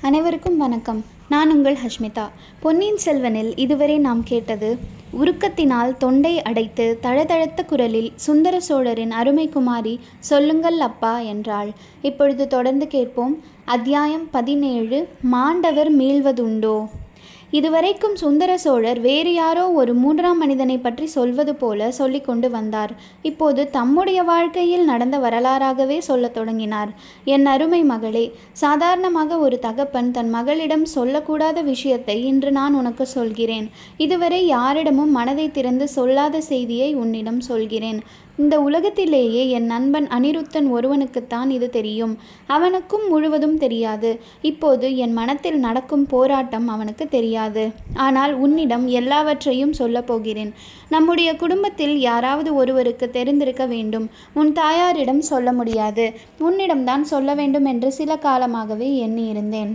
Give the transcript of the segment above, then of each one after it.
அனைவருக்கும் வணக்கம். நான் உங்கள் ஹஷ்மிதா. பொன்னியின் செல்வனில் இதுவரை நாம் கேட்டது உருக்கத்தினால் தொண்டை அடைத்து தழதழத்த குரலில் சுந்தர சோழரின் அருமை குமாரி சொல்லுங்கள் அப்பா என்றாள். இப்பொழுது தொடர்ந்து கேட்போம். அத்தியாயம் பதினேழு மாண்டவர் மீள்வதுண்டோ? இதுவரைக்கும் சுந்தர சோழர் வேறு யாரோ ஒரு மூன்றாம் மனிதனை பற்றி சொல்வது போல சொல்லிக் கொண்டு வந்தார். இப்போது தம்முடைய வாழ்க்கையில் நடந்த வரலாறாகவே சொல்லத் தொடங்கினார். என் அருமை மகளே சாதாரணமாக ஒரு தகப்பன் தன் மகளிடம் சொல்லக்கூடாத விஷயத்தை இன்று நான் உனக்கு சொல்கிறேன். இதுவரை யாரிடமும் மனதை திறந்து சொல்லாத செய்தியை உன்னிடம் சொல்கிறேன். இந்த உலகத்திலேயே என் நண்பன் அனிருத்தன் ஒருவனுக்குத்தான் இது தெரியும். அவனுக்கும் முழுவதும் தெரியாது. இப்போது என் மனத்தில் நடக்கும் போராட்டம் அவனுக்கு தெரியாது. ஆனால் உன்னிடம் எல்லாவற்றையும் சொல்லப் போகிறேன். நம்முடைய குடும்பத்தில் யாராவது ஒருவருக்கு தெரிந்திருக்க வேண்டும். உன் தாயாரிடம் சொல்ல முடியாது. உன்னிடம்தான் சொல்ல வேண்டும் என்று சில காலமாகவே எண்ணியிருந்தேன்.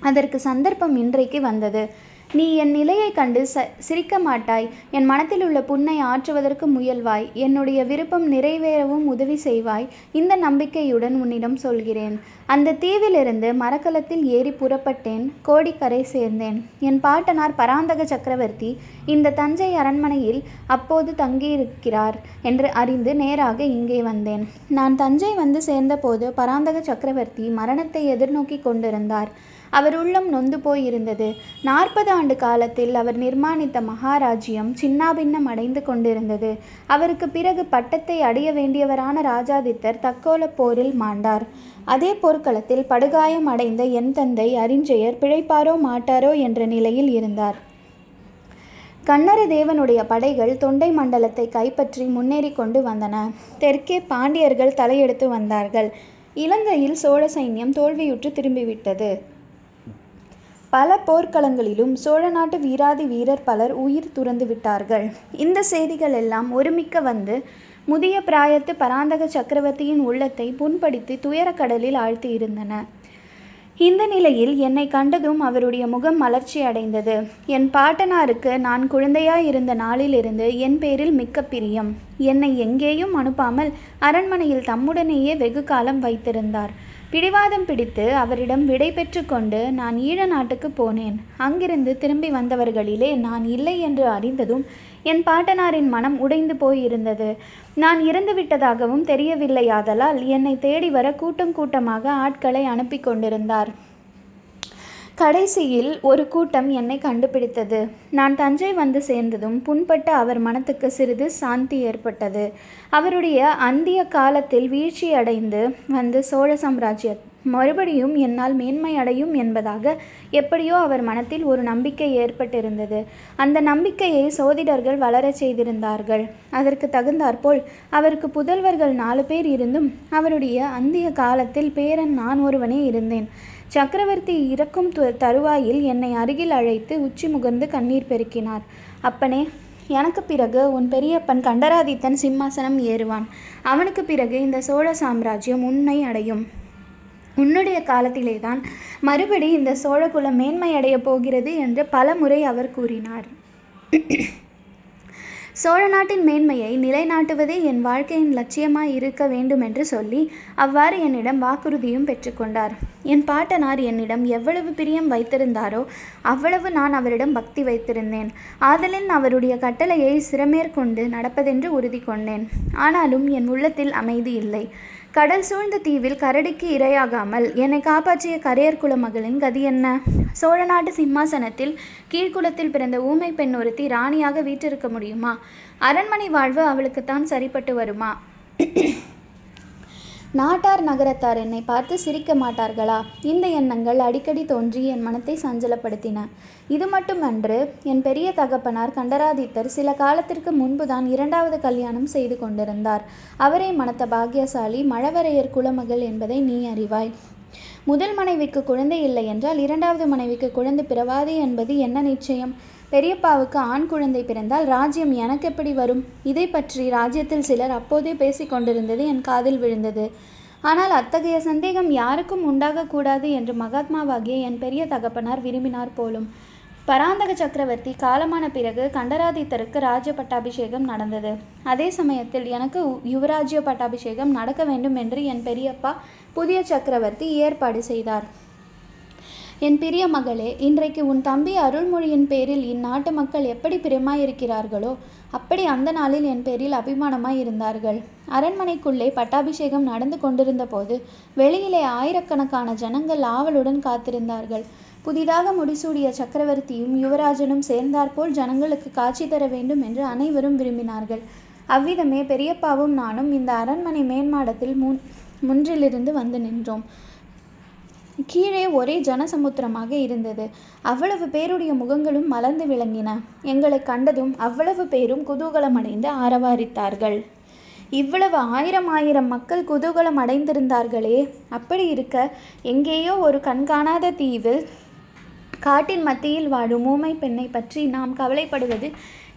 அதற்கு சந்தர்ப்பம் இன்றைக்கு வந்தது. நீ என் நிலையை கண்டு ச சிரிக்க மாட்டாய். என் மனத்தில் உள்ள புண்ணை ஆற்றுவதற்கு முயல்வாய். என்னுடைய விருப்பம் நிறைவேறவும் உதவி செய்வாய். இந்த நம்பிக்கையுடன் உன்னிடம் சொல்கிறேன். அந்த தீவிலிருந்து மரக்கலத்தில் ஏறி புறப்பட்டேன். கோடிக்கரை சேர்ந்தேன். என் பாட்டனார் பராந்தக சக்கரவர்த்தி இந்த தஞ்சை அரண்மனையில் அப்போது தங்கியிருக்கிறார் என்று அறிந்து நேராக இங்கே வந்தேன். நான் தஞ்சை வந்து சேர்ந்தபோது பராந்தக சக்கரவர்த்தி மரணத்தை எதிர்நோக்கி கொண்டிருந்தார். அவர் உள்ளம் நொந்து போயிருந்தது. நாற்பது ஆண்டு காலத்தில் அவர் நிர்மாணித்த மகாராஜ்யம் சின்னாபின்னம் அடைந்து கொண்டிருந்தது. அவருக்கு பிறகு பட்டத்தை அடைய வேண்டியவரான ராஜாதித்தர் தக்கோல போரில் மாண்டார். அதே போர்க்களத்தில் படுகாயம் அடைந்த என் தந்தை அறிஞ்சயர் பிழைப்பாரோ மாட்டாரோ என்ற நிலையில் இருந்தார். கண்ணர தேவனுடைய படைகள் தொண்டை மண்டலத்தை கைப்பற்றி முன்னேறி கொண்டு வந்தன. தெற்கே பாண்டியர்கள் தலையெடுத்து வந்தார்கள். இலங்கையில் சோழ சைன்யம் தோல்வியுற்று திரும்பிவிட்டது. பல போர்க்களங்களிலும் சோழ நாட்டு வீராதி வீரர் பலர் உயிர் துறந்து விட்டார்கள். இந்த செய்திகள் எல்லாம் ஒருமிக்க வந்து முதிய பிராயத்து பராந்தக சக்கரவர்த்தியின் உள்ளத்தை புண்படுத்தி துயரக்கடலில் ஆழ்த்தி இருந்தன. இந்த நிலையில் என்னை கண்டதும் அவருடைய முகம் மலர்ச்சி அடைந்தது. என் பாட்டனாருக்கு நான் குழந்தையாய் இருந்த நாளிலிருந்து என் பேரில் மிக்க பிரியம். என்னை எங்கேயும் அனுப்பாமல் அரண்மனையில் தம்முடனேயே வெகு காலம் வைத்திருந்தார். பிடிவாதம் பிடித்து அவரிடம் விடை பெற்று கொண்டு நான் ஈழ நாட்டுக்கு போனேன். அங்கிருந்து திரும்பி வந்தவர்களிலே நான் இல்லை என்று அறிந்ததும் என் பாட்டனாரின் மனம் உடைந்து போயிருந்தது. நான் இறந்து விட்டதாகவும் தெரியவில்லையாதலால் என்னை தேடி வர கூட்டம் கூட்டமாக ஆட்களை அனுப்பி கொண்டிருந்தார். கடைசியில் ஒரு கூட்டம் என்னை கண்டுபிடித்தது. நான் தஞ்சை வந்து சேர்ந்ததும் புண்பட்ட அவர் மனத்துக்கு சிறிது சாந்தி ஏற்பட்டது. அவருடைய அந்திய காலத்தில் வீழ்ச்சியடைந்து வந்து சோழ சாம்ராஜ்ய மறுபடியும் என்னால் மேன்மை அடையும் என்பதாக எப்படியோ அவர் மனத்தில் ஒரு நம்பிக்கை ஏற்பட்டிருந்தது. அந்த நம்பிக்கையை சோதிடர்கள் வளரச் செய்திருந்தார்கள். அதற்கு தகுந்தாற்போல் அவருக்கு புதல்வர்கள் நாலு பேர் இருந்தும் அவருடைய அந்திய காலத்தில் பேரன் நான் ஒருவனே இருந்தேன். சக்கரவர்த்தி இறக்கும் தருவாயில் என்னை அருகில் அழைத்து உச்சி முகர்ந்து கண்ணீர் பெருக்கினார். அப்பனே எனக்கு பிறகு உன் பெரியப்பன் கண்டராதித்தன் சிம்மாசனம் ஏறுவான். அவனுக்கு பிறகு இந்த சோழ சாம்ராஜ்யம் உன்னை அடையும். உன்னுடைய காலத்திலே தான் மறுபடி இந்த சோழகுலம் மேன்மை அடையப் போகிறது என்று பல முறை அவர் கூறினார். சோழ நாட்டின் மேன்மையை நிலைநாட்டுவதே என் வாழ்க்கையின் லட்சியமாய் இருக்க வேண்டும் என்று சொல்லி அவ்வாறு என்னிடம் வாக்குறுதியும் பெற்றுக்கொண்டார் என் பாட்டனார் என்னிடம் எவ்வளவு பிரியம் வைத்திருந்தாரோ அவ்வளவு நான் அவரிடம் பக்தி வைத்திருந்தேன். ஆதலின் அவருடைய கட்டளையை சிறமேற்கொண்டு நடப்பதென்று உறுதி கொண்டேன். ஆனாலும் என் உள்ளத்தில் அமைதி இல்லை. கடல் சூழ்ந்த தீவில் கரடிக்கு இரையாகாமல் என்னை காப்பாற்றிய கரையர் குல மகளின் கதி என்ன? சோழநாட்டு சிம்மாசனத்தில் கீழ்குலத்தில் பிறந்த ஊமை பெண் ஒருத்தி ராணியாக வீற்றிருக்க முடியுமா? அரண்மனை வாழ்வு அவளுக்குத்தான் சரிப்பட்டு வருமா? நாட்டார் நகரத்தார் என்னை பார்த்து சிரிக்க மாட்டார்களா? இந்த எண்ணங்கள் அடிக்கடி தோன்றி என் மனத்தை சஞ்சலப்படுத்தின. இது மட்டுமன்று என் பெரிய தகப்பனார் கண்டராதித்தர் சில காலத்திற்கு முன்புதான் இரண்டாவது கல்யாணம் செய்து கொண்டிருந்தார். அவரை மணத்த பாக்கியசாலி மழவரையர் குலமகள் என்பதை நீ அறிவாய். முதல் மனைவிக்கு குழந்தை இல்லை என்றால் இரண்டாவது மனைவிக்கு குழந்தை பிறவாது என்பது என்ன நிச்சயம்? பெரியப்பாவுக்கு ஆண் குழந்தை பிறந்தால் ராஜ்யம் எனக்கு எப்படி வரும்? இதை பற்றி ராஜ்யத்தில் சிலர் அப்போதே பேசிக் கொண்டிருந்தது என் காதில் விழுந்தது. ஆனால் அத்தகைய சந்தேகம் யாருக்கும் உண்டாகக்கூடாது என்று மகாத்மாவாகிய என் பெரிய தகப்பனார் விரும்பினார் போலும். பராந்தக சக்கரவர்த்தி காலமான பிறகு கண்டராதித்தருக்கு ராஜ்ய பட்டாபிஷேகம் நடந்தது. அதே சமயத்தில் எனக்கு யுவராஜ்ய பட்டாபிஷேகம் நடக்க வேண்டும் என்று என் பெரியப்பா புதிய சக்கரவர்த்தி ஏற்பாடு செய்தார். என் பிரிய மகளே இன்றைக்கு உன் தம்பி அருள்மொழியின் பேரில் இந்நாட்டு மக்கள் எப்படி பிரியமாயிருக்கிறார்களோ அப்படி அந்த நாளில் என் பேரில் அபிமானமாய் இருந்தார்கள் அரண்மனைக்குள்ளே பட்டாபிஷேகம் நடந்து கொண்டிருந்த போது வெளியிலே ஆயிரக்கணக்கான ஜனங்கள் ஆவலுடன் காத்திருந்தார்கள். புதிதாக முடிசூடிய சக்கரவர்த்தியும் யுவராஜனும் சேர்ந்தாற்போல் ஜனங்களுக்கு காட்சி தர வேண்டும் என்று அனைவரும் விரும்பினார்கள். அவ்விதமே பெரியப்பாவும் நானும் இந்த அரண்மனை மேன்மாடத்தில் முன் முன்றிலிருந்து வந்து நின்றோம். கீழே ஒரே ஜனசமுத்திரமாக இருந்தது. அவ்வளவு பேருடைய முகங்களும் மலர்ந்து விளங்கின. எங்களை கண்டதும் அவ்வளவு பேரும் குதூகலம் அடைந்து ஆரவாரித்தார்கள். இவ்வளவு ஆயிரம் ஆயிரம் மக்கள் குதூகலம் அடைந்திருந்தார்களே. அப்படி இருக்க எங்கேயோ ஒரு கண்காணாத தீவில் காட்டின் மத்தியில் வாழும் ஊமை பெண்ணை பற்றி நாம் கவலைப்படுவது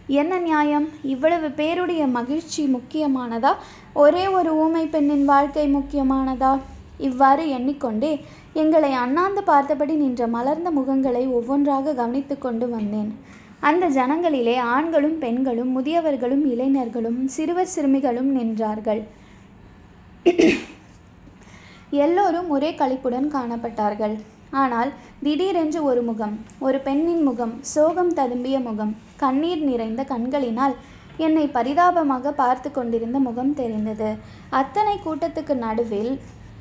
என்ன நியாயம்? இவ்வளவு பேருடைய மகிழ்ச்சி முக்கியமானதா? ஒரே ஒரு ஊமை பெண்ணின் வாழ்க்கை முக்கியமானதா? இவ்வாறு எண்ணிக்கொண்டே எங்களை அண்ணாந்து பார்த்தபடி நின்ற மலர்ந்த முகங்களை ஒவ்வொன்றாக கவனித்து கொண்டு வந்தேன். அந்த ஜனங்களிலே ஆண்களும் பெண்களும் முதியவர்களும் இளைஞர்களும் சிறுவர் சிறுமிகளும் நின்றார்கள். எல்லோரும் ஒரே கழிப்புடன் காணப்பட்டார்கள். ஆனால் திடீரென்று ஒரு முகம் ஒரு பெண்ணின் முகம் சோகம் ததும்பிய முகம் கண்ணீர் நிறைந்த கண்களினால் என்னை பரிதாபமாக பார்த்து கொண்டிருந்த முகம் தெரிந்தது. அத்தனை கூட்டத்துக்கு நடுவில்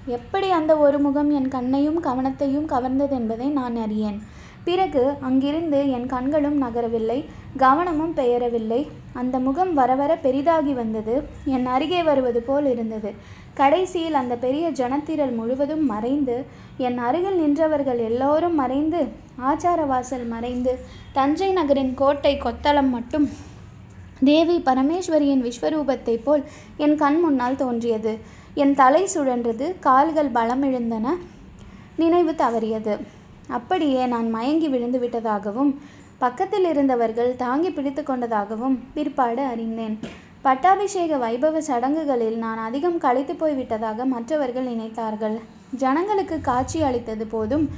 எப்படி அந்த ஒரு முகம் என் கண்ணையும் கவனத்தையும் கவர்ந்தது என்பதை நான் அறியேன். பிறகு அங்கிருந்து என் கண்களும் நகரவில்லை கவனமும் பெயரவில்லை. அந்த முகம் வர வர பெரிதாகி வந்தது. என் அருகே வருவது போல் இருந்தது. கடைசியில் அந்த பெரிய ஜனத்திரள் முழுவதும் மறைந்து என் அருகில் நின்றவர்கள் எல்லோரும் மறைந்து ஆச்சார வாசல் மறைந்து தஞ்சை நகரின் கோட்டை கொத்தளம் மட்டும் தேவி பரமேஸ்வரியின் விஸ்வரூபத்தைப் போல் என் கண் முன்னால் தோன்றியது. என் தலை சுழன்றது கால்கள் பலமிழந்தன நினைவு தவறியது. அப்படியே நான் மயங்கி விழுந்து விட்டதாகவும் பக்கத்தில் இருந்தவர்கள் தாங்கி பிடித்து கொண்டதாகவும் பிற்பாடு அறிந்தேன். பட்டாபிஷேக வைபவ சடங்குகளில் நான் அதிகம் களைத்து போய்விட்டதாக மற்றவர்கள் நினைத்தார்கள். ஜனங்களுக்கு காட்சி அளித்தது போதும்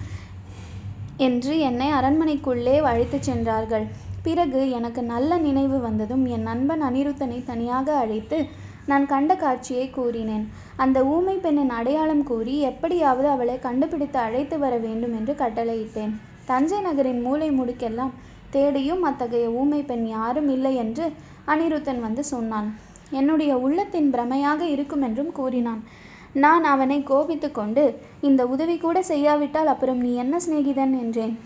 என்று என்னை அரண்மனைக்குள்ளே அழைத்துச் சென்றார்கள். பிறகு எனக்கு நல்ல நினைவு வந்ததும் என் நண்பன் அனிருத்தனை தனியாக அழைத்து நான் கண்ட காட்சியை கூறினேன். அந்த ஊமை பெண்ணின் அடையாளம் கூறி எப்படியாவது அவளை கண்டுபிடித்து அழைத்து வர வேண்டும் என்று கட்டளையிட்டேன். தஞ்சை நகரின் மூலை முடுக்கெல்லாம் தேடியும் அத்தகைய ஊமை பெண் யாரும் இல்லை என்று அனிருத்தன் வந்து சொன்னான். என்னுடைய உள்ளத்தின் பிரமையாக இருக்கும் என்றும் கூறினான். நான் அவனை கோபித்து கொண்டு இந்த உதவி கூட செய்யாவிட்டால் அப்புறம் நீ என்ன சிநேகிதன்? என்றேன்.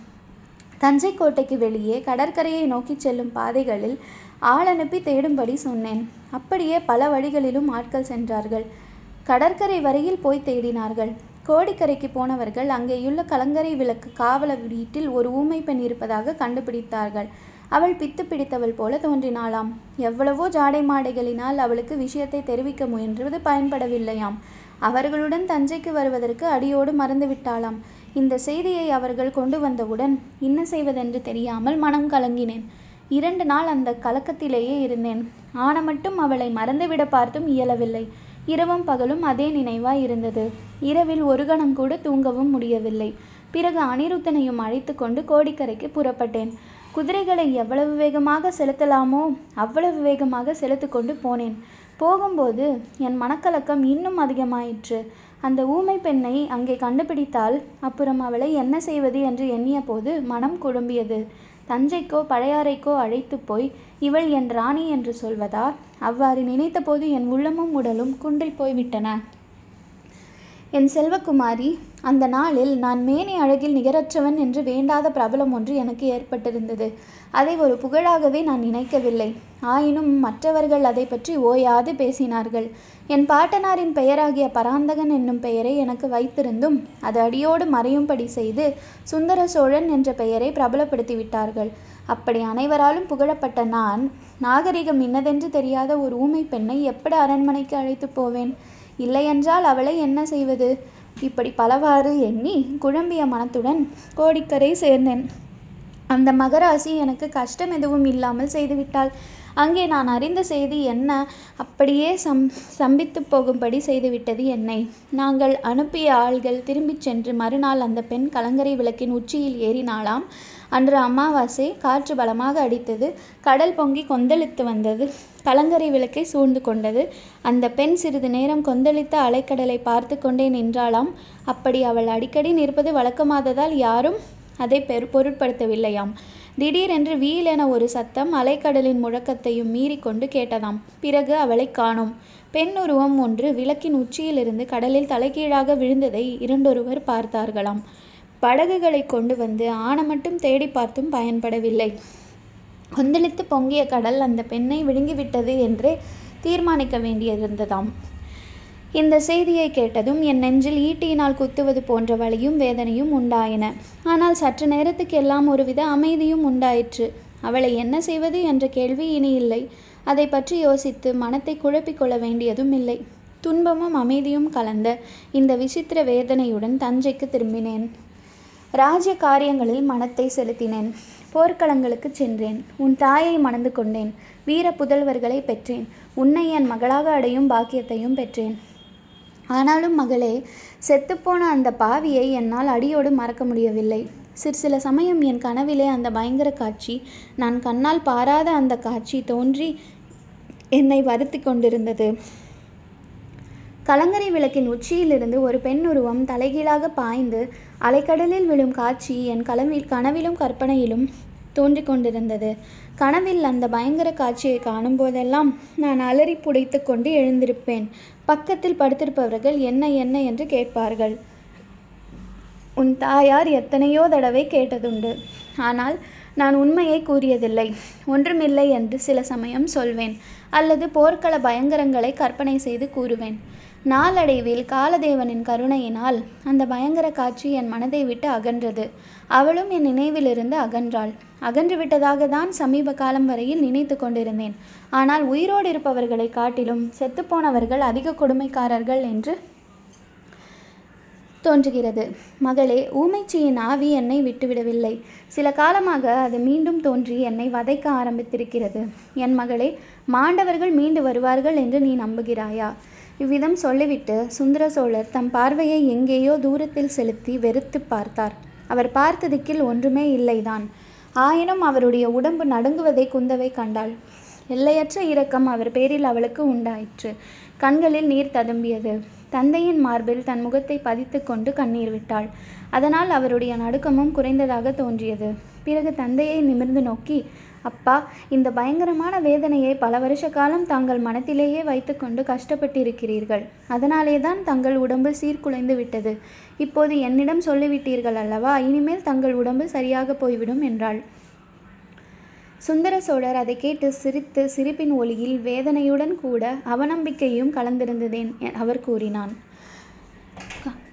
தஞ்சை கோட்டைக்கு வெளியே கடற்கரையை நோக்கிச் செல்லும் பாதைகளில் ஆள் அனுப்பி தேடும்படி சொன்னேன். அப்படியே பல வழிகளிலும் ஆட்கள் சென்றார்கள். கடற்கரை வரையில் போய் தேடினார்கள். கோடிக்கரைக்கு போனவர்கள் அங்கேயுள்ள கலங்கரை விளக்கு காவல வீட்டில் ஒரு ஊமை பெண் இருப்பதாக கண்டுபிடித்தார்கள். அவள் பித்து பிடித்தவள் போல தோன்றினாளாம். எவ்வளவோ ஜாடை மாடைகளினால் அவளுக்கு விஷயத்தை தெரிவிக்க முயன்றது பயன்படவில்லையாம். அவர்களுடன் தஞ்சைக்கு வருவதற்கு அடியோடு மறந்துவிட்டாளாம் இந்த செய்தியை அவர்கள் கொண்டு வந்தவுடன் என்ன செய்வதென்று தெரியாமல் மனம் கலங்கினேன். இரண்டு நாள் அந்த கலக்கத்திலேயே இருந்தேன். ஆன மட்டும் அவளை மறந்துவிட பார்த்தும் இயலவில்லை. இரவும் பகலும் அதே நினைவாய் இருந்தது. இரவில் ஒரு கணம் கூட தூங்கவும் முடியவில்லை. பிறகு அனிருத்தனையும் அழைத்து கொண்டு கோடிக்கரைக்கு புறப்பட்டேன். குதிரைகளை எவ்வளவு வேகமாக செலுத்தலாமோ அவ்வளவு வேகமாக செலுத்து கொண்டு போனேன். போகும்போது என் மனக்கலக்கம் இன்னும் அதிகமாயிற்று. அந்த ஊமை பெண்ணை அங்கே கண்டுபிடித்தால் அப்புறம் அவளை என்ன செய்வது என்று எண்ணிய போது மனம் குழம்பியது. தஞ்சைக்கோ பழையாறைக்கோ அழைத்து போய் இவள் என் ராணி என்று சொல்வதா? அவ்வாறு நினைத்தபோது என் உள்ளமும் உடலும் குன்றிப் போய்விட்டன. என் செல்வகுமாரி அந்த நாளில் நான் மேனி அழகில் நிகரற்றவன் என்று வேண்டாத பிரபலம் ஒன்று எனக்கு ஏற்பட்டிருந்தது. அதை ஒரு புகழாகவே நான் நினைக்கவில்லை. ஆயினும் மற்றவர்கள் அதை பற்றி ஓயாது பேசினார்கள். என் பாட்டனாரின் பெயராகிய பராந்தகன் என்னும் பெயரை எனக்கு வைத்திருந்தும் அது அடியோடு மறையும்படி செய்து சுந்தர சோழன் என்ற பெயரை பிரபலப்படுத்தி விட்டார்கள் அப்படி அனைவராலும் புகழப்பட்ட நான் நாகரிகம் இன்னதென்று தெரியாத ஒரு ஊமை பெண்ணை எப்படி அரண்மனைக்கு அழைத்து போவேன்? இல்லையென்றால் அவளை என்ன செய்வது? இப்படி பலவாறு எண்ணி குழம்பிய மனத்துடன் கோடிக்கரை சேர்ந்தேன். அந்த மகராசி எனக்கு கஷ்டம் எதுவும் இல்லாமல் செய்துவிட்டாள். அங்கே நான் அறிந்த செய்தி என்ன? அப்படியே சம் சம்பித்து போகும்படி செய்துவிட்டது என்னை. நாங்கள் அனுப்பிய ஆள்கள் திரும்பிச் சென்று மறுநாள் அந்த பெண் கலங்கரை விளக்கின் உச்சியில் ஏறினாளாம். அன்று அமாவாசை காற்று பலமாக அடித்தது. கடல் பொங்கி கொந்தளித்து வந்தது. கலங்கரை விளக்கை சூழ்ந்து கொண்டது. அந்த பெண் சிறிது நேரம் கொந்தளித்த அலைக்கடலை பார்த்து கொண்டே நின்றாளாம். அப்படி அவள் அடிக்கடி நிற்பது வழக்கமாததால் யாரும் அதை பெரு பொருட்படுத்தவில்லையாம். திடீரென்று வீல் என ஒரு சத்தம் அலைக்கடலின் முழக்கத்தையும் மீறி கொண்டு கேட்டதாம். பிறகு அவளை காணோம். பெண் உருவம் ஒன்று விளக்கின் உச்சியிலிருந்து கடலில் தலைகீழாக விழுந்ததை இரண்டொருவர் பார்த்தார்களாம். படகுகளை கொண்டு வந்து ஆணை மட்டும் தேடி பார்த்தும் பயன்படவில்லை. கொந்தளித்து பொங்கிய கடல் அந்த பெண்ணை விழுங்கிவிட்டது என்றே தீர்மானிக்க வேண்டியிருந்ததாம். இந்த செய்தியை கேட்டதும் என் நெஞ்சில் ஈட்டியினால் குத்துவது போன்ற வலியும் வேதனையும் உண்டாயின. ஆனால் சற்று நேரத்துக்கு எல்லாம் ஒருவித அமைதியும் உண்டாயிற்று. அவளை என்ன செய்வது என்ற கேள்வி இனி இல்லை. அதை பற்றி யோசித்து மனத்தை குழப்பிக் கொள்ள வேண்டியதும் இல்லை. துன்பமும் அமைதியும் கலந்த இந்த விசித்திர வேதனையுடன் தஞ்சைக்கு திரும்பினேன். ராஜ்ய காரியங்களில் மனத்தை செலுத்தினேன். போர்க்களங்களுக்கு சென்றேன். உன் தாயை மணந்து கொண்டேன். வீர புதல்வர்களை பெற்றேன். உன்னை என் மகளாக அடையும் பாக்கியத்தையும் பெற்றேன். ஆனாலும் மகளே செத்துப்போன அந்த பாவியை என்னால் அடியோடு மறக்க முடியவில்லை. சிறு சில சமயம் என் கனவிலே அந்த பயங்கர காட்சி நான் கண்ணால் பாராத அந்த காட்சி தோன்றி என்னை வருத்தி கொண்டிருந்தது. கலங்கரை விளக்கின் உச்சியிலிருந்து ஒரு பெண் உருவம் தலைகீழாக பாய்ந்து அலைக்கடலில் விழும் காட்சி என் கலவில் கனவிலும் கற்பனையிலும் தோன்றிக் கொண்டிருந்தது. கனவில் அந்த பயங்கர காட்சியை காணும் போதெல்லாம் நான் அலறி புடைத்து கொண்டு எழுந்திருப்பேன். பக்கத்தில் படுத்திருப்பவர்கள் என்ன என்ன என்று கேட்பார்கள். உன் தாயார் எத்தனையோ தடவை கேட்டதுண்டு. ஆனால் நான் உண்மையை கூறியதில்லை. ஒன்றுமில்லை என்று சில சமயம் சொல்வேன். அல்லது போர்க்கள பயங்கரங்களை கற்பனை செய்து கூறுவேன். நாளடைவில் காலதேவனின் கருணையினால் அந்த பயங்கர காட்சி என் மனதை விட்டு அகன்றது. அவளும் என் நினைவிலிருந்து அகன்றாள். அகன்று விட்டதாக தான் சமீப காலம் வரையில் நினைத்து கொண்டிருந்தேன். ஆனால் உயிரோடு இருப்பவர்களை காட்டிலும் செத்துப்போனவர்கள் அதிக கொடுமைக்காரர்கள் என்று தோன்றுகிறது. மகளே ஊமைச்சியின் ஆவி என்னை விட்டுவிடவில்லை. சில காலமாக அது மீண்டும் தோன்றி என்னை வதைக்க ஆரம்பித்திருக்கிறது. என் மகளே மாண்டவர்கள் மீண்டு வருவார்கள் என்று நீ நம்புகிறாயா? இவ்விதம் சொல்லிவிட்டு சுந்தர சோழர் தம் பார்வையை எங்கேயோ தூரத்தில் செலுத்தி வெறுத்து பார்த்தார். அவர் பார்த்த திக்கில் ஒன்றுமே இல்லைதான். ஆயினும் அவருடைய உடம்பு நடுங்குவதை குந்தவை கண்டாள். எல்லையற்ற இரக்கம் அவர் பேரில் அவளுக்கு உண்டாயிற்று. கண்களில் நீர் ததும்பியது. தந்தையின் மார்பில் தன் முகத்தை பதித்து கொண்டு கண்ணீர் விட்டாள். அதனால் அவருடைய நடுக்கமும் குறைந்ததாக தோன்றியது. பிறகு தந்தையை நிமிர்ந்து நோக்கி அப்பா இந்த பயங்கரமான வேதனையை பல வருஷ காலம் தாங்கள் மனத்திலேயே வைத்துக்கொண்டு கஷ்டப்பட்டிருக்கிறீர்கள். அதனாலே தான் தங்கள் உடம்பு சீர்குலைந்து விட்டது. இப்போது என்னிடம் சொல்லிவிட்டீர்கள் அல்லவா? இனிமேல் தங்கள் உடம்பு சரியாக போய்விடும் என்றாள். சுந்தர சோழர் அதை கேட்டு சிரித்து சிரிப்பின் ஒளியில் வேதனையுடன் கூட அவநம்பிக்கையும் கலந்திருந்ததேன் அவர் கூறினான்.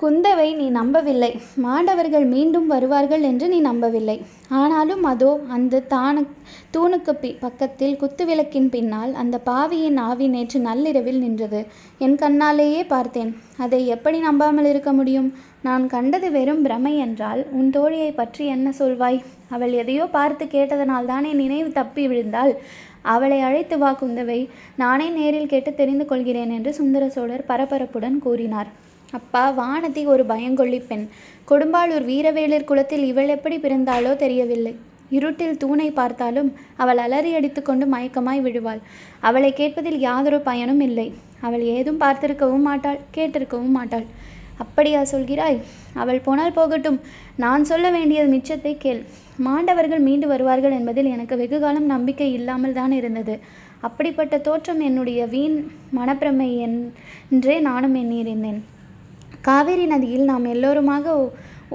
குந்தவை நீ நம்பவில்லை. மாண்டவர்கள் மீண்டும் வருவார்கள் என்று நீ நம்பவில்லை. ஆனாலும் அதோ அந்த தானு தூணுக்கு பி பக்கத்தில் குத்துவிளக்கின் பின்னால் அந்த பாவியின் ஆவி நேற்று நள்ளிரவில் நின்றது. என் கண்ணாலேயே பார்த்தேன். அதை எப்படி நம்பாமல் இருக்க முடியும்? நான் கண்டது வெறும் பிரமை என்றால் உன் தோழியை பற்றி என்ன சொல்வாய்? அவள் எதையோ பார்த்து கேட்டதனால் தானே நினைவு தப்பி விழுந்தாள். அவளை அழைத்து வா குந்தவை. நானே நேரில் கேட்டு தெரிந்து கொள்கிறேன் என்று சுந்தர சோழர் பரபரப்புடன் கூறினார். அப்பா வானதி ஒரு பயங்கொள்ளி பெண். கொடும்பாளூர் வீரவேலர் குலத்தில் இவள் எப்படி பிறந்தாளோ தெரியவில்லை. இருட்டில் தூணை பார்த்தாலும் அவள் அலறி அடித்துக்கொண்டு மயக்கமாய் விழுவாள். அவளை கேட்பதில் யாதொரு பயனும் இல்லை. அவள் ஏதும் பார்த்திருக்கவும் மாட்டாள் கேட்டிருக்கவும் மாட்டாள். அப்படியா சொல்கிறாய்? அவள் போனால் போகட்டும். நான் சொல்ல வேண்டியது மிச்சத்தை கேள். மாண்டவர்கள் மீண்டு வருவார்கள் என்பதில் எனக்கு வெகுகாலம் நம்பிக்கை இல்லாமல் தான் இருந்தது. அப்படிப்பட்ட தோற்றம் என்னுடைய வீண் மனப்பிரமை என்றே நானும் எண்ணியிருந்தேன். காவேரி நதியில் நாம் எல்லோருமாக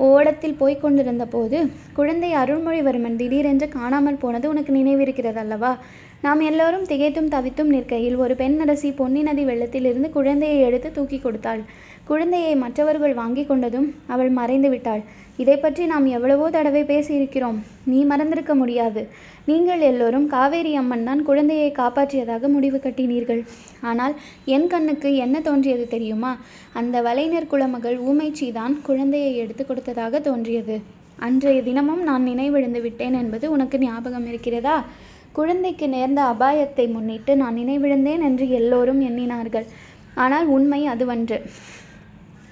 ஓடத்தில் போய்க் கொண்டிருந்த போது குழந்தை அருள்மொழிவர்மன் திடீரென்று காணாமல் போனது உனக்கு நினைவிருக்கிறது அல்லவா நாம் எல்லோரும் திகைத்தும் தவித்தும் நிற்கையில் ஒரு பெண் அரசி பொன்னி நதி வெள்ளத்திலிருந்து குழந்தையை எடுத்து தூக்கி கொடுத்தாள். குழந்தையை மற்றவர்கள் வாங்கி கொண்டதும் அவள் மறைந்து விட்டாள். இதை பற்றி நாம் எவ்வளவோ தடவை பேசியிருக்கிறோம். நீ மறந்திருக்க முடியாது. நீங்கள் எல்லோரும் காவேரி அம்மன் தான் குழந்தையை காப்பாற்றியதாக முடிவு கட்டினீர்கள். ஆனால் என் கண்ணுக்கு என்ன தோன்றியது தெரியுமா? அந்த வலைஞர் குலமகள் ஊமைச்சி தான் குழந்தையை எடுத்து கொடுத்ததாக தோன்றியது. அன்றைய தினமும் நான் நினைவிழந்து விட்டேன் என்பது உனக்கு ஞாபகம் இருக்கிறதா? குழந்தைக்கு நேர்ந்த அபாயத்தை முன்னிட்டு நான் நினைவிழந்தேன் என்று எல்லோரும் எண்ணினார்கள். ஆனால் உண்மை அதுவன்று.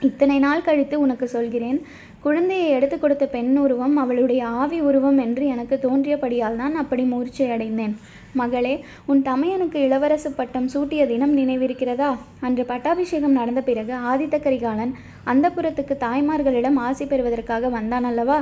இத்தனை நாள் கழித்து உனக்கு சொல்கிறேன் குழந்தையை எடுத்து கொடுத்த பெண் உருவம் அவளுடைய ஆவி உருவம் என்று எனக்கு தோன்றியபடியால் தான் அப்படி மூர்ச்சையடைந்தேன். மகளே உன் தமையனுக்கு இளவரசு பட்டம் சூட்டிய தினம் நினைவிருக்கிறதா? அன்று பட்டாபிஷேகம் நடந்த பிறகு ஆதித்த கரிகாலன் அந்தப்புறத்துக்கு தாய்மார்களிடம் ஆசி பெறுவதற்காக வந்தான் அல்லவா?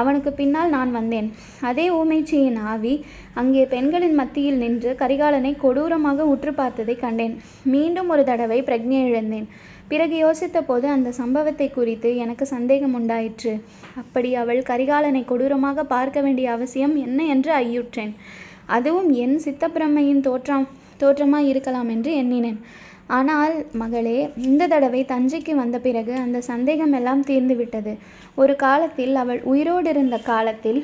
அவனுக்கு பின்னால் நான் வந்தேன். அதே ஊமைச்சியின் ஆவி அங்கே பெண்களின் மத்தியில் நின்று கரிகாலனை கொடூரமாக உற்று பார்த்ததை கண்டேன். மீண்டும் ஒரு தடவை பிரக்ஞை இழந்தேன். பிறகு யோசித்த போது அந்த சம்பவத்தை குறித்து எனக்கு சந்தேகம் உண்டாயிற்று. அப்படி அவள் கரிகாலனை கொடூரமாக பார்க்க வேண்டிய அவசியம் என்ன என்று ஐயுற்றேன். அதுவும் என் சித்தப்பிரமையின் தோற்றம் தோற்றமாக இருக்கலாம் என்று எண்ணினேன். ஆனால் மகளே இந்த தடவை தஞ்சைக்கு வந்த பிறகு அந்த சந்தேகம் எல்லாம் ஒரு காலத்தில் அவள் உயிரோடு இருந்த காலத்தில்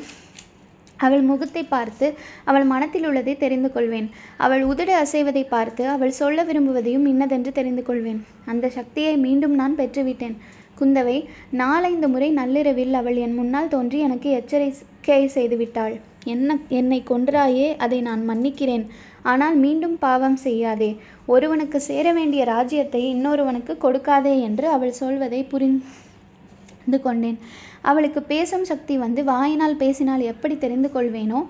அவள் முகத்தை பார்த்து அவள் மனத்தில் உள்ளதை தெரிந்து கொள்வேன். அவள் உதடு அசைவதை பார்த்து அவள் சொல்ல விரும்புவதையும் இன்னதென்று தெரிந்து கொள்வேன். அந்த சக்தியை மீண்டும் நான் பெற்றுவிட்டேன். குந்தவை நாலைந்து முறை நள்ளிரவில் அவள் என் முன்னால் தோன்றி எனக்கு எச்சரிக்கை செய்துவிட்டாள். என்ன என்னை கொன்றாயே அதை நான் மன்னிக்கிறேன். ஆனால் மீண்டும் பாவம் செய்யாதே. ஒருவனுக்கு சேர வேண்டிய ராஜ்யத்தை இன்னொருவனுக்கு கொடுக்காதே என்று அவள் சொல்வதை புரிந்து கொண்டேன். அவளுக்கு பேசும் சக்தி வந்து வாயினால் பேசினால் எப்படி தெரிந்து கொள்வேனோ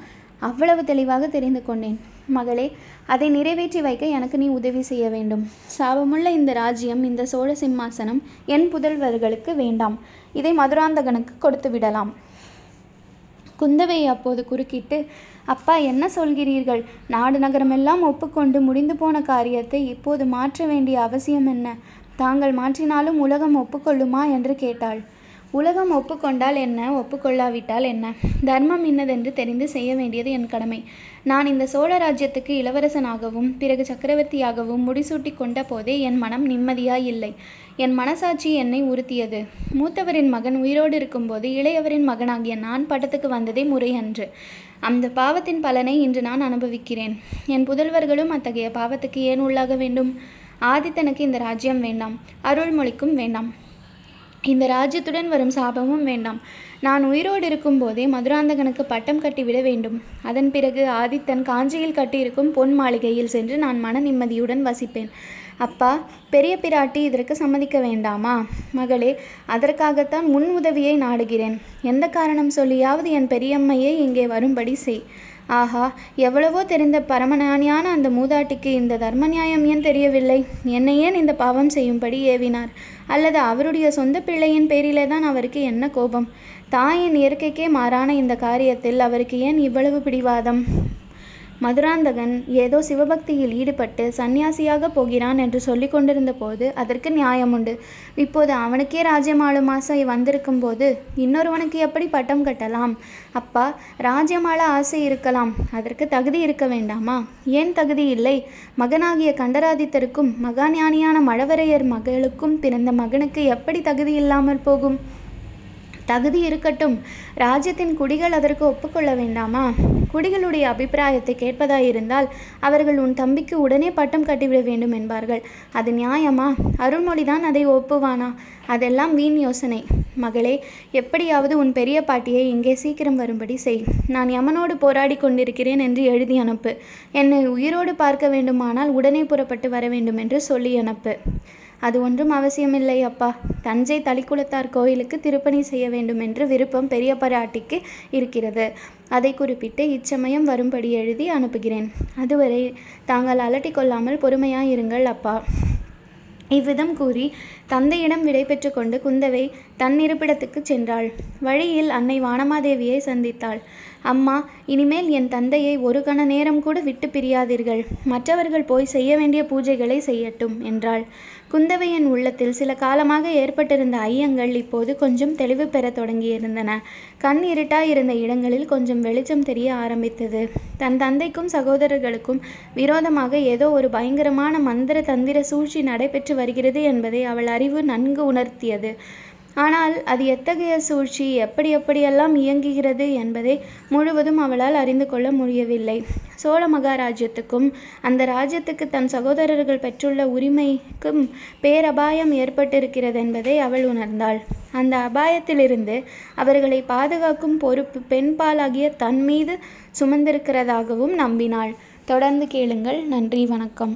அவ்வளவு தெளிவாக தெரிந்து கொண்டேன். மகளே அதை நிறைவேற்றி வைக்க எனக்கு நீ உதவி செய்ய வேண்டும். சாபமுள்ள இந்த ராஜ்யம் இந்த சோழ சிம்மாசனம் என் புதல்வர்களுக்கு வேண்டாம். இதை மதுராந்தகனுக்கு கொடுத்து விடலாம். குந்தவை அப்போது குறுக்கிட்டு அப்பா என்ன சொல்கிறீர்கள்? நாடு நகரமெல்லாம் ஒப்புக்கொண்டு முடிந்து போன காரியத்தை இப்போது மாற்ற வேண்டிய அவசியம் என்ன? தாங்கள் மாற்றினாலும் உலகம் ஒப்புக்கொள்ளுமா? என்று கேட்டாள். உலகம் ஒப்புக்கொண்டால் என்ன? ஒப்புக்கொள்ளாவிட்டால் என்ன? தர்மம் இன்னதென்று தெரிந்து செய்ய வேண்டியது என் கடமை. நான் இந்த சோழ ராஜ்யத்துக்கு இளவரசனாகவும் பிறகு சக்கரவர்த்தியாகவும் முடிசூட்டி கொண்ட போதே என் மனம் நிம்மதியாய் இல்லை. என் மனசாட்சி என்னை உறுத்தியது. மூத்தவரின் மகன் உயிரோடு இருக்கும்போது இளையவரின் மகனாகிய நான் பட்டத்துக்கு வந்ததே முறையன்று. அந்த பாவத்தின் பலனை இன்று நான் அனுபவிக்கிறேன். என் புதல்வர்களும் அத்தகைய பாவத்துக்கு ஏன் உள்ளாக வேண்டும்? ஆதித்தனுக்கு இந்த ராஜ்யம் வேண்டாம். அருள்மொழிக்கும் வேண்டாம். இந்த ராஜ்யத்துடன் வரும் சாபமும் வேண்டாம். நான் உயிரோடு இருக்கும்போதே மதுராந்தகனுக்கு பட்டம் கட்டிவிட வேண்டும். அதன் பிறகு ஆதித்தன் காஞ்சியில் கட்டியிருக்கும் பொன் மாளிகையில் சென்று நான் மன நிம்மதியுடன் வசிப்பேன். அப்பா பெரிய பிராட்டி இதற்கு சம்மதிக்க வேண்டாமா? மகளே அதற்காகத்தான் முன் உதவியை நாடுகிறேன். எந்த காரணம் சொல்லியாவது என் பெரியம்மையை இங்கே வரும்படி செய். ஆஹா எவ்வளவோ தெரிந்த பரமஞானியான அந்த மூதாட்டிக்கு இந்த தர்ம நியாயம் ஏன் தெரியவில்லை? என்னை ஏன் இந்த பாவம் செய்யும்படி ஏவினார்? அல்லது அவருடைய சொந்த பிள்ளையின் பேரிலே தான் அவருக்கு என்ன கோபம்? தாயின் இயற்கைக்கே மாறான இந்த காரியத்தில் அவருக்கு ஏன் இவ்வளவு பிடிவாதம்? மதுராந்தகன் ஏதோ சிவபக்தியில் ஈடுபட்டு சந்நியாசியாக போகிறான் என்று சொல்லி கொண்டிருந்த போது அதற்கு நியாயம் உண்டு. இப்போது அவனுக்கே ராஜ்யம் ஆளும் ஆசை வந்திருக்கும் போது இன்னொருவனுக்கு எப்படி பட்டம் கட்டலாம்? அப்பா ராஜ்யமால ஆசை இருக்கலாம். அதற்கு தகுதி இருக்க வேண்டாமா? ஏன் தகுதி இல்லை? மகனாகிய கண்டராதித்தருக்கும் மகாஞானியான மழவரையர் மகளுக்கும் பிறந்த மகனுக்கு எப்படி தகுதி இல்லாமல் போகும்? தகுதி இருக்கட்டும். ராஜ்யத்தின் குடிகள் அதற்கு ஒப்புக்கொள்ள வேண்டாமா? குடிகளுடைய அபிப்பிராயத்தை கேட்பதாயிருந்தால் அவர்கள் உன் தம்பிக்கு உடனே பட்டம் கட்டிவிட வேண்டும் என்பார்கள். அது நியாயமா? அருள்மொழிதான் அதை ஒப்புவானா? அதெல்லாம் வீண் யோசனை. மகளே எப்படியாவது உன் பெரிய பாட்டியை இங்கே சீக்கிரம் வரும்படி செய். நான் யமனோடு போராடி கொண்டிருக்கிறேன் என்று எழுதி அனுப்பு. என்னை உயிரோடு பார்க்க வேண்டுமானால் உடனே புறப்பட்டு வர வேண்டும் என்று சொல்லி அனுப்பு. அது ஒன்றும் அவசியமில்லை அப்பா. தஞ்சை தளிக்குளத்தார் கோயிலுக்கு திருப்பணி செய்ய வேண்டும் என்று விருப்பம் பெரிய பராட்டிக்கு இருக்கிறது. அதை குறிப்பிட்டு இச்சமயம் வரும்படி எழுதி அனுப்புகிறேன். அதுவரை தாங்கள் அலட்டி கொள்ளாமல் பொறுமையாயிருங்கள் அப்பா. இவ்விதம் கூறி தந்தையிடம் விடை கொண்டு குந்தவை தன் இருப்பிடத்துக்கு சென்றாள். வழியில் அன்னை வானமாதேவியை சந்தித்தாள். அம்மா இனிமேல் என் தந்தையை ஒரு கண நேரம் கூட விட்டு பிரியாதீர்கள். மற்றவர்கள் போய் செய்ய வேண்டிய பூஜைகளை செய்யட்டும் என்றாள். குந்தவையின் உள்ளத்தில் சில காலமாக ஏற்பட்டிருந்த ஐயங்கள் இப்போது கொஞ்சம் தெளிவு பெறத் தொடங்கியிருந்தன. கண் இருட்டாய் இருந்த இடங்களில் கொஞ்சம் வெளிச்சம் தெரிய ஆரம்பித்தது. தன் தந்தைக்கும் சகோதரர்களுக்கும் விரோதமாக ஏதோ ஒரு பயங்கரமான மந்திர தந்திர சூழ்ச்சி நடைபெற்று வருகிறது என்பதை அவள் அறிவு நன்கு உணர்த்தியது. ஆனால் அது எத்தகைய சூழ்ச்சி எப்படி எப்படியெல்லாம் இயங்குகிறது என்பதை முழுவதும் அவளால் அறிந்து கொள்ள முடியவில்லை. சோழ மகாராஜ்யத்துக்கும் அந்த ராஜ்யத்துக்கு தன் சகோதரர்கள் பெற்றுள்ள உரிமைக்கும் பேரபாயம் ஏற்பட்டிருக்கிறது என்பதை அவள் உணர்ந்தாள். அந்த அபாயத்திலிருந்து அவர்களை பாதுகாக்கும் பொறுப்பு பெண்பாலாகிய தன் மீது சுமந்திருக்கிறதாகவும் நம்பினாள். தொடர்ந்து கேளுங்கள். நன்றி. வணக்கம்.